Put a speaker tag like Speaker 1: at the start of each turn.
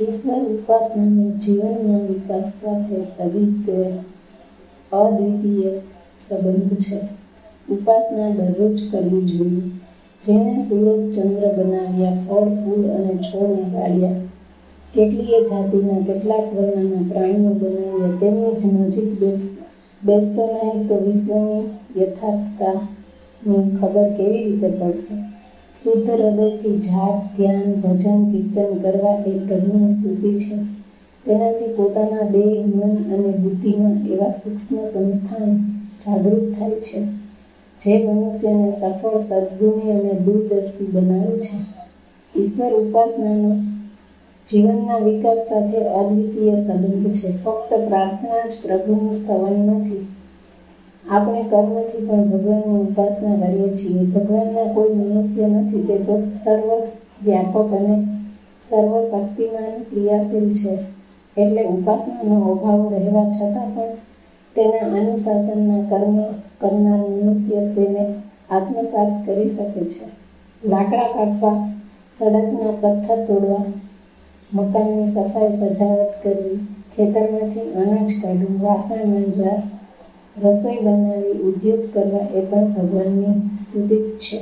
Speaker 1: ઈશ્વર ઉપાસનાનો જીવનના વિકાસ સાથે અદ્વિતીય અદ્વિતીય સંબંધ છે. ઉપાસના દરરોજ કરવી જોઈએ. જેણે સૂરજ ચંદ્ર બનાવ્યા, ફળ, ફૂલ અને છોડ ઉગાડ્યા. કેટલીય જાતિના કેટલાક વર્ણના પ્રાણીઓ બનાવ્યા. તેમની જ નજીક બેસ, બેસતો નહીં તો વિશ્વની યથાર્થતાની ખબર કેવી રીતે પડશે? શુદ્ધ હૃદયથી જાપ, ધ્યાન, ભજન, કીર્તન કરવા એ પ્રભુની સ્તુતિ છે. તેનાથી પોતાના દેહ, મન અને બુદ્ધિમાં એવા સૂક્ષ્મ સંસ્થાન જાગૃત થાય છે. જે મનુષ્યને સફળ સદગુણી અને દૂરદર્શી બનાવે છે. ઈશ્વર ઉપાસનાનો જીવનના વિકાસ સાથે અદ્વિતીય સંબંધ છે. ફક્ત પ્રાર્થના જ પ્રભુનું સ્તવન નથી. આપણે કર્મથી પણ ભગવાનની ઉપાસના કરીએ છીએ. ભગવાનના કોઈ મનુષ્ય નથી, તે તો સર્વ વ્યાપક અને સર્વશક્તિમાન ક્રિયાશીલ છે. એટલે ઉપાસનાનો અભાવ રહેવા છતાં પણ તેના અનુશાસનના કર્મ કરનાર મનુષ્ય તેને આત્મસાત કરી શકે છે. લાકડા કાપવા, સડકના પથ્થર તોડવા, મકાનની સફાઈ, સજાવટ કરવી, ખેતરમાંથી અનાજ કાઢવું, વાસણ માંજવા રસોઈ બનાવી ઉદ્યોગ કરવા એ પણ ભગવાનની સ્તુતિ છે.